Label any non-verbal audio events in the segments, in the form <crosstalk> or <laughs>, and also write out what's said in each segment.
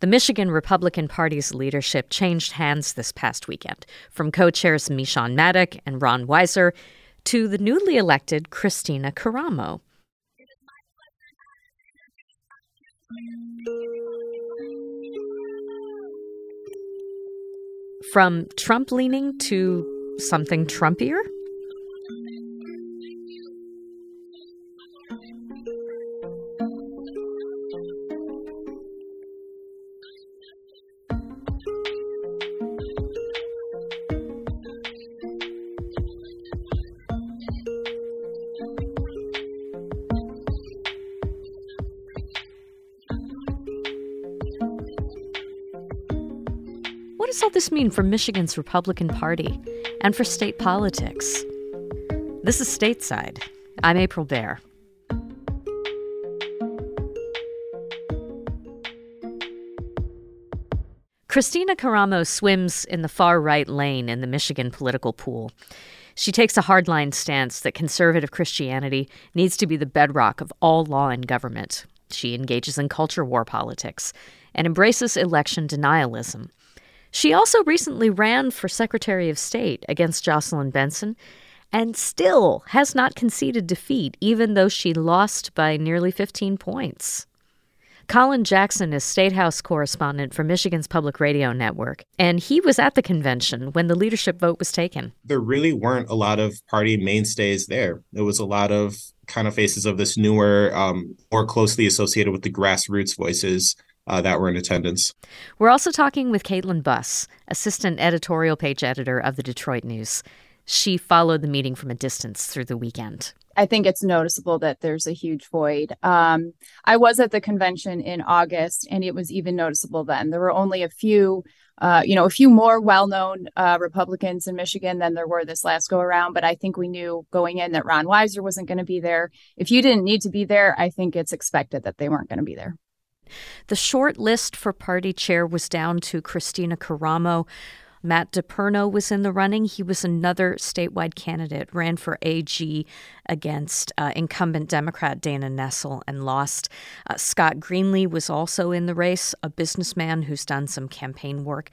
The Michigan Republican Party's leadership changed hands this past weekend from co chairs Meshawn Maddock and Ron Weiser to the newly elected Christina Karamo. From Trump leaning to something Trumpier? Does this mean for Michigan's Republican Party and for state politics? This is Stateside. I'm April Baer. Christina Karamo swims in the far right lane in the Michigan political pool. She takes a hardline stance that conservative Christianity needs to be the bedrock of all law and government. She engages in culture war politics and embraces election denialism. She also recently ran for Secretary of State against Jocelyn Benson and still has not conceded defeat, even though she lost by nearly 15 points. Colin Jackson is State House correspondent for Michigan's Public Radio Network, and he was at the convention when the leadership vote was taken. There really weren't a lot of party mainstays there. There was a lot of kind of faces of this newer, um, more closely associated with the grassroots voices uh, that were in attendance. We're also talking with Caitlin Buss, assistant editorial page editor of the Detroit News. She followed the meeting from a distance through the weekend. I think it's noticeable that there's a huge void. Um, I was at the convention in August, and it was even noticeable then. There were only a few, uh, you know, a few more well-known uh, Republicans in Michigan than there were this last go around. But I think we knew going in that Ron Weiser wasn't going to be there. If you didn't need to be there, I think it's expected that they weren't going to be there. The short list for party chair was down to Christina Karamo. Matt DePerno was in the running. He was another statewide candidate, ran for AG against uh, incumbent Democrat Dana Nessel and lost. Uh, Scott Greenlee was also in the race, a businessman who's done some campaign work.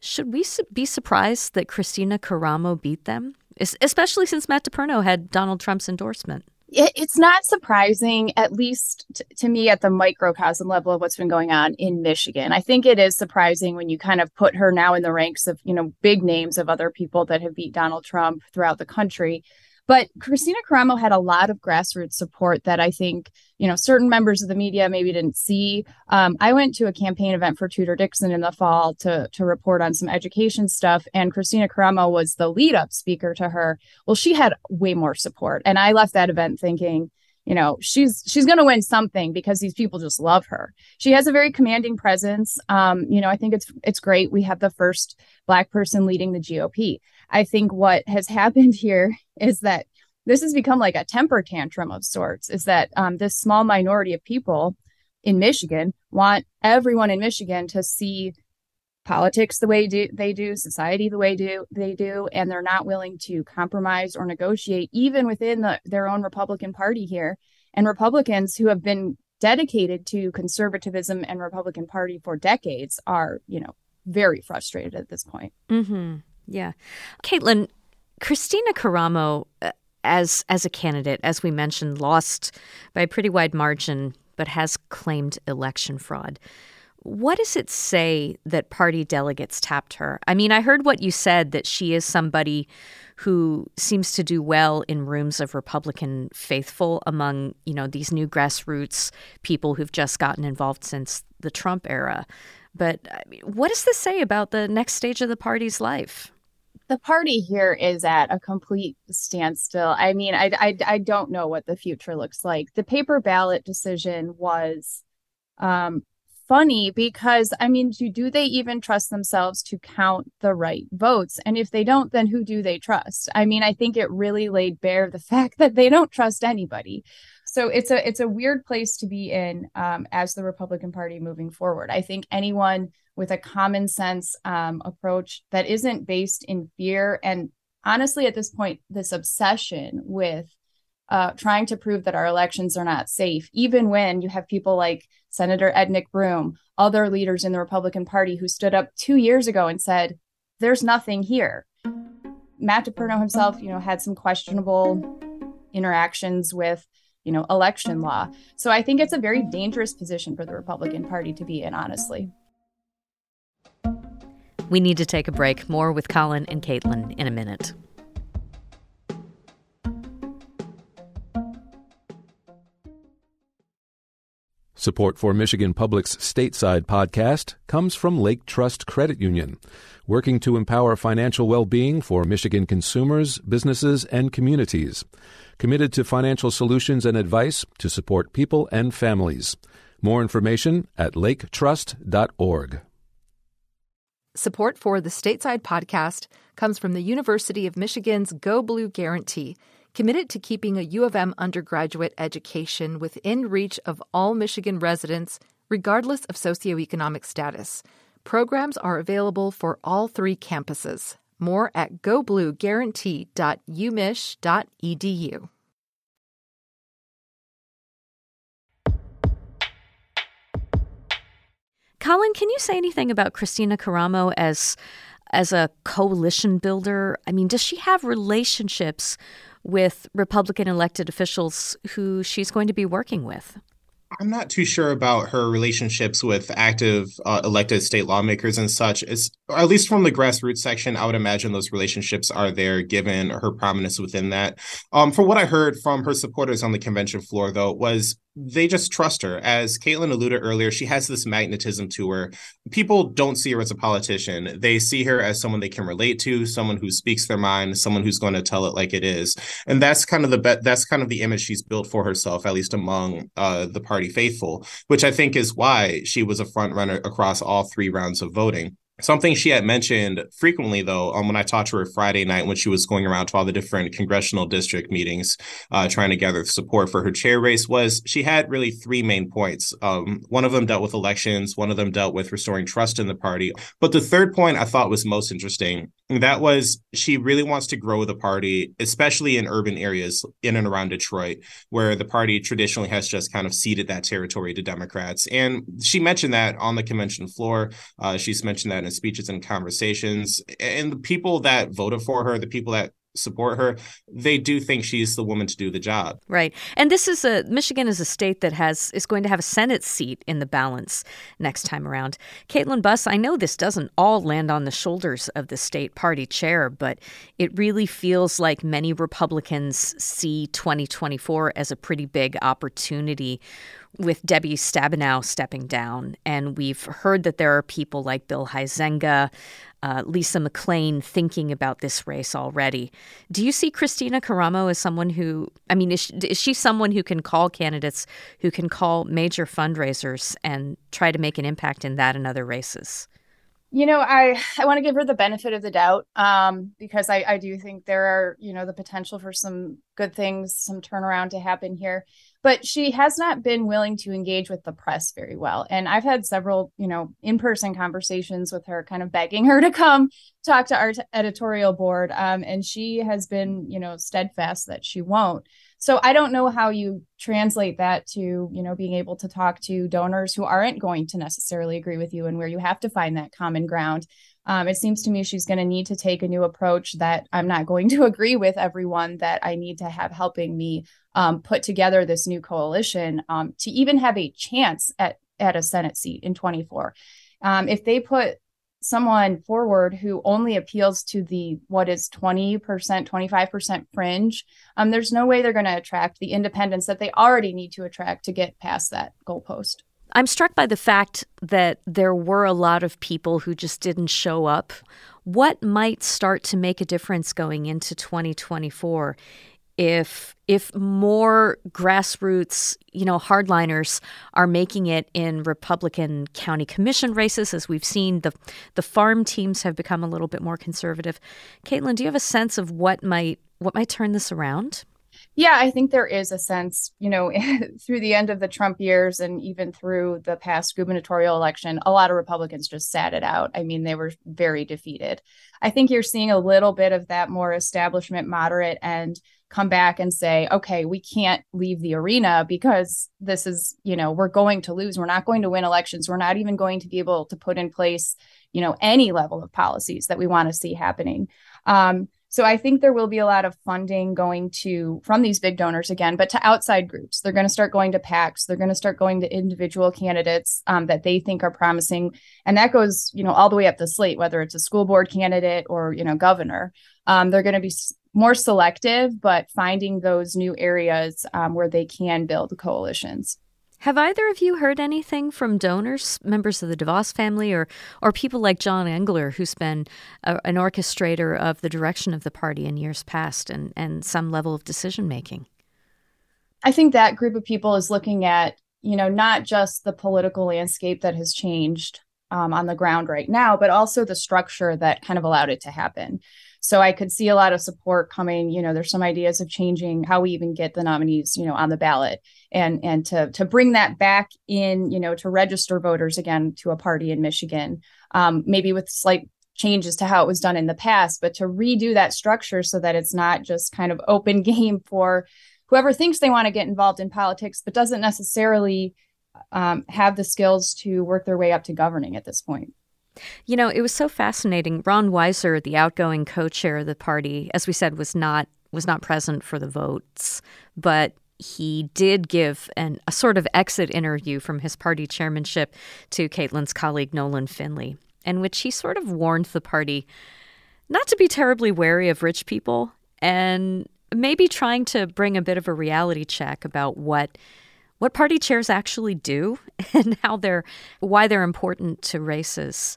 Should we be surprised that Christina Karamo beat them, especially since Matt DePerno had Donald Trump's endorsement? It's not surprising, at least to me, at the microcosm level of what's been going on in Michigan. I think it is surprising when you kind of put her now in the ranks of, you know, big names of other people that have beat Donald Trump throughout the country. But Christina Karamo had a lot of grassroots support that I think, you know, certain members of the media maybe didn't see. Um, I went to a campaign event for Tudor Dixon in the fall to to report on some education stuff, and Christina Karamo was the lead up speaker to her. Well, she had way more support, and I left that event thinking, you know she's she's going to win something because these people just love her she has a very commanding presence um you know i think it's it's great we have the first black person leading the gop i think what has happened here is that this has become like a temper tantrum of sorts is that um, this small minority of people in michigan want everyone in michigan to see politics the way do, they do, society the way do they do, and they're not willing to compromise or negotiate even within the, their own Republican Party here. And Republicans who have been dedicated to conservatism and Republican Party for decades are, you know, very frustrated at this point. Mm-hmm. Yeah, Caitlin, Christina Karamo, uh, as as a candidate, as we mentioned, lost by a pretty wide margin, but has claimed election fraud. What does it say that party delegates tapped her? I mean, I heard what you said that she is somebody who seems to do well in rooms of Republican faithful among, you know, these new grassroots people who've just gotten involved since the Trump era. But I mean, what does this say about the next stage of the party's life? The party here is at a complete standstill. I mean, I, I, I don't know what the future looks like. The paper ballot decision was um, funny because I mean, do, do they even trust themselves to count the right votes? And if they don't, then who do they trust? I mean, I think it really laid bare the <laughs> fact that they don't trust anybody. So it's a it's a weird place to be in um, as the Republican Party moving forward. I think anyone with a common sense um, approach that isn't based in fear and honestly at this point this obsession with uh, trying to prove that our elections are not safe, even when you have people like Senator Ed McBroom, other leaders in the Republican Party who stood up two years ago and said, there's nothing here. Matt DePerno himself, you know, had some questionable interactions with, you know, election oh. law. So I think it's a very dangerous position for the Republican Party to be in, honestly. We need to take a break. More with Colin and Caitlin in a minute. Support for Michigan Public's stateside podcast comes from Lake Trust Credit Union, working to empower financial well being for Michigan consumers, businesses, and communities. Committed to financial solutions and advice to support people and families. More information at laketrust.org. Support for the stateside podcast comes from the University of Michigan's Go Blue Guarantee committed to keeping a U of M undergraduate education within reach of all Michigan residents, regardless of socioeconomic status. Programs are available for all three campuses. More at goblueguarantee.umich.edu. Colin, can you say anything about Christina Karamo as as a coalition builder? I mean, does she have relationships with Republican elected officials who she's going to be working with. I'm not too sure about her relationships with active uh, elected state lawmakers and such. It's, at least from the grassroots section, I would imagine those relationships are there given her prominence within that. Um, from what I heard from her supporters on the convention floor, though, was they just trust her. As Caitlin alluded earlier, she has this magnetism to her. People don't see her as a politician. They see her as someone they can relate to, someone who speaks their mind, someone who's going to tell it like it is. And that's kind of the be- that's kind of the image she's built for herself, at least among uh, the party faithful, which I think is why she was a front runner across all three rounds of voting. Something she had mentioned frequently, though, um, when I talked to her Friday night when she was going around to all the different congressional district meetings, uh, trying to gather support for her chair race, was she had really three main points. Um, one of them dealt with elections, one of them dealt with restoring trust in the party. But the third point I thought was most interesting. That was she really wants to grow the party, especially in urban areas in and around Detroit, where the party traditionally has just kind of ceded that territory to Democrats. And she mentioned that on the convention floor. Uh, she's mentioned that speeches and conversations. And the people that voted for her, the people that support her, they do think she's the woman to do the job. Right. And this is a Michigan is a state that has is going to have a Senate seat in the balance next time around. Caitlin Buss, I know this doesn't all land on the shoulders of the state party chair, but it really feels like many Republicans see 2024 as a pretty big opportunity with Debbie Stabenow stepping down. And we've heard that there are people like Bill Huizenga, uh, Lisa McClain thinking about this race already. Do you see Christina Karamo as someone who, I mean, is she, is she someone who can call candidates, who can call major fundraisers and try to make an impact in that and other races? You know, I I want to give her the benefit of the doubt um, because I I do think there are you know the potential for some good things, some turnaround to happen here but she has not been willing to engage with the press very well. And i've had several you know in-person conversations with her kind of begging her to come talk to our editorial board um, and she has been you know steadfast that she won't so i don't know how you translate that to you know being able to talk to donors who aren't going to necessarily agree with you and where you have to find that common ground um, it seems to me she's going to need to take a new approach that I'm not going to <laughs> agree with everyone that I need to have helping me um, put together this new coalition um, to even have a chance at, at a Senate seat in 24. Um, if they put someone forward who only appeals to the what is 20% 25% fringe um, there's no way they're going to attract the independents that they already need to attract to get past that goalpost I'm struck by the fact that there were a lot of people who just didn't show up. What might start to make a difference going into 2024 if if more grassroots, you know, hardliners are making it in Republican county commission races, as we've seen, the the farm teams have become a little bit more conservative. Caitlin, do you have a sense of what might what might turn this around? Yeah, I think there is a sense, you know, <laughs> through the end of the Trump years and even through the past gubernatorial election, a lot of Republicans just sat it out. I mean, they were very defeated. I think you're seeing a little bit of that more establishment moderate and come back and say, okay, we can't leave the arena because this is, you know, we're going to lose. We're not going to win elections. We're not even going to be able to put in place, you know, any level of policies that we want to see happening. Um, so I think there will be a lot of funding going to from these big donors again, but to outside groups. They're going to start going to PACs. They're going to start going to individual candidates um, that they think are promising, and that goes, you know, all the way up the slate, whether it's a school board candidate or you know governor. Um, they're going to be more selective, but finding those new areas um, where they can build coalitions. Have either of you heard anything from donors, members of the DeVos family, or or people like John Engler, who's been a, an orchestrator of the direction of the party in years past and and some level of decision making? I think that group of people is looking at you know not just the political landscape that has changed um, on the ground right now, but also the structure that kind of allowed it to happen. So I could see a lot of support coming. You know, there's some ideas of changing how we even get the nominees, you know, on the ballot and and to to bring that back in, you know, to register voters again to a party in Michigan, um, maybe with slight changes to how it was done in the past, but to redo that structure so that it's not just kind of open <laughs> game for whoever thinks they want to get involved in politics, but doesn't necessarily um, have the skills to work their way up to governing at this point. You know, it was so fascinating. Ron Weiser, the outgoing co-chair of the party, as we said, was not was not present for the votes, but he did give an, a sort of exit interview from his party chairmanship to Caitlin's colleague Nolan Finley, in which he sort of warned the party not to be terribly wary of rich people and maybe trying to bring a bit of a reality check about what what party chairs actually do <laughs> and how they're why they're important to races.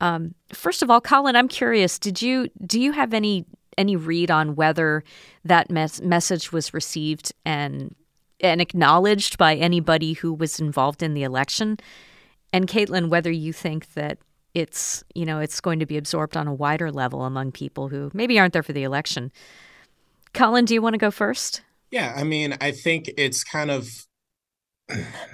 Um, first of all, Colin, I'm curious. Did you do you have any any read on whether that mes- message was received and and acknowledged by anybody who was involved in the election? And Caitlin, whether you think that it's you know it's going to be absorbed on a wider level among people who maybe aren't there for the election. Colin, do you want to go first? Yeah, I mean, I think it's kind of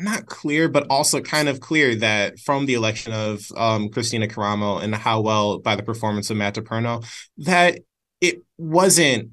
not clear, but also kind of clear that from the election of um, Christina Karamo and how well by the performance of Matt DePerno, that it wasn't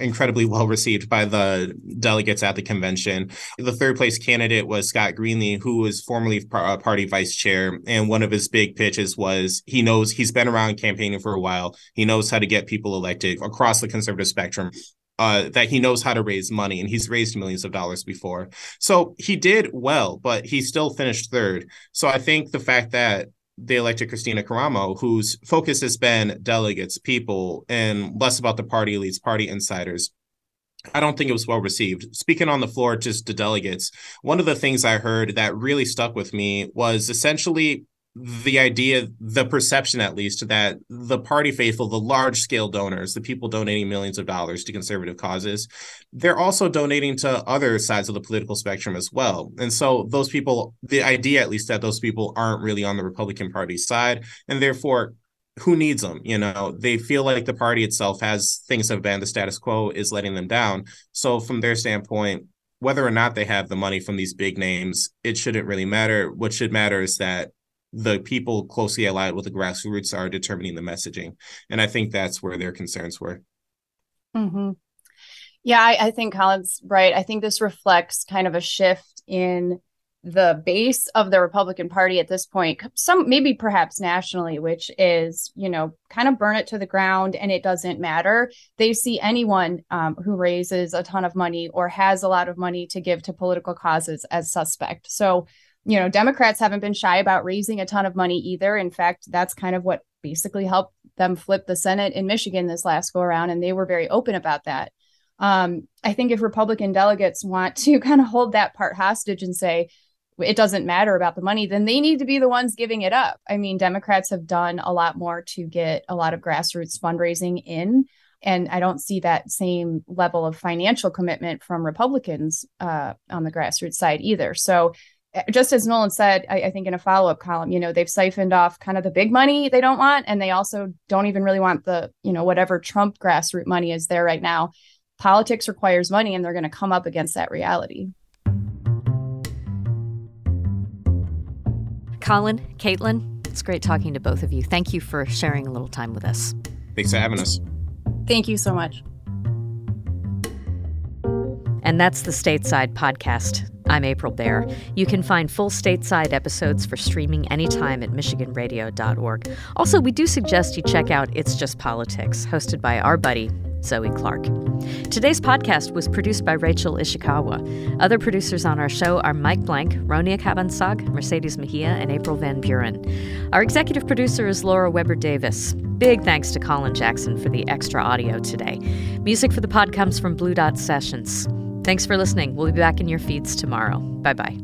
incredibly well received by the delegates at the convention. The third place candidate was Scott Greenlee, who was formerly party vice chair. And one of his big pitches was he knows he's been around campaigning for a while. He knows how to get people elected across the conservative spectrum uh, that he knows how to raise money and he's raised millions of dollars before. So he did well, but he still finished third. So I think the fact that they elected Christina Karamo, whose focus has been delegates, people, and less about the party elites, party insiders. I don't think it was well received. Speaking on the floor just to delegates, one of the things I heard that really stuck with me was essentially the idea, the perception at least, that the party faithful, the large scale donors, the people donating millions of dollars to conservative causes, they're also donating to other sides of the political spectrum as well. And so those people, the idea at least that those people aren't really on the Republican Party side, and therefore who needs them you know? They feel like the party itself has things have been the status quo is letting them down. So from their standpoint whether or not they have the money from these big names it shouldn't really matter. What should matter is that the people closely allied with the grassroots are determining the messaging. And I think that's where their concerns were. Mm-hmm. Yeah, I, I think Colin's right. I think this reflects kind of a shift in the base of the Republican Party at this point, some maybe perhaps nationally, which is, you know, kind of burn it to the ground and it doesn't matter. They see anyone um, who raises a ton of money or has a lot of money to give to political causes as suspect. So you know, Democrats haven't been shy about raising a ton of money either. In fact, that's kind of what basically helped them flip the Senate in Michigan this last go around, and they were very open about that. Um, I think if Republican delegates want to <laughs> kind of hold that part hostage and say it doesn't matter about the money, then they need to be the ones giving it up. I mean, Democrats have done a lot more to get a lot of grassroots fundraising in. And I don't see that same level of financial commitment from Republicans uh, on the grassroots side either. So just as Nolan said, I, I think in a follow up column, you know, they've siphoned off kind of the big money they don't want, and they also don't even really want the, you know, whatever Trump grassroots money is there right now. Politics requires money, and they're going to come up against that reality. Colin, Caitlin, it's great talking to both of you. Thank you for sharing a little time with us. Thanks for having us. Thank you so much. And that's the Stateside Podcast. I'm April Baer. You can find full stateside episodes for streaming anytime at MichiganRadio.org. Also, we do suggest you check out It's Just Politics, hosted by our buddy, Zoe Clark. Today's podcast was produced by Rachel Ishikawa. Other producers on our show are Mike Blank, Ronia Cabansag, Mercedes Mejia, and April Van Buren. Our executive producer is Laura Weber Davis. Big thanks to Colin Jackson for the extra audio today. Music for the pod comes from Blue Dot Sessions. Thanks for listening. We'll be back in your feeds tomorrow. Bye bye.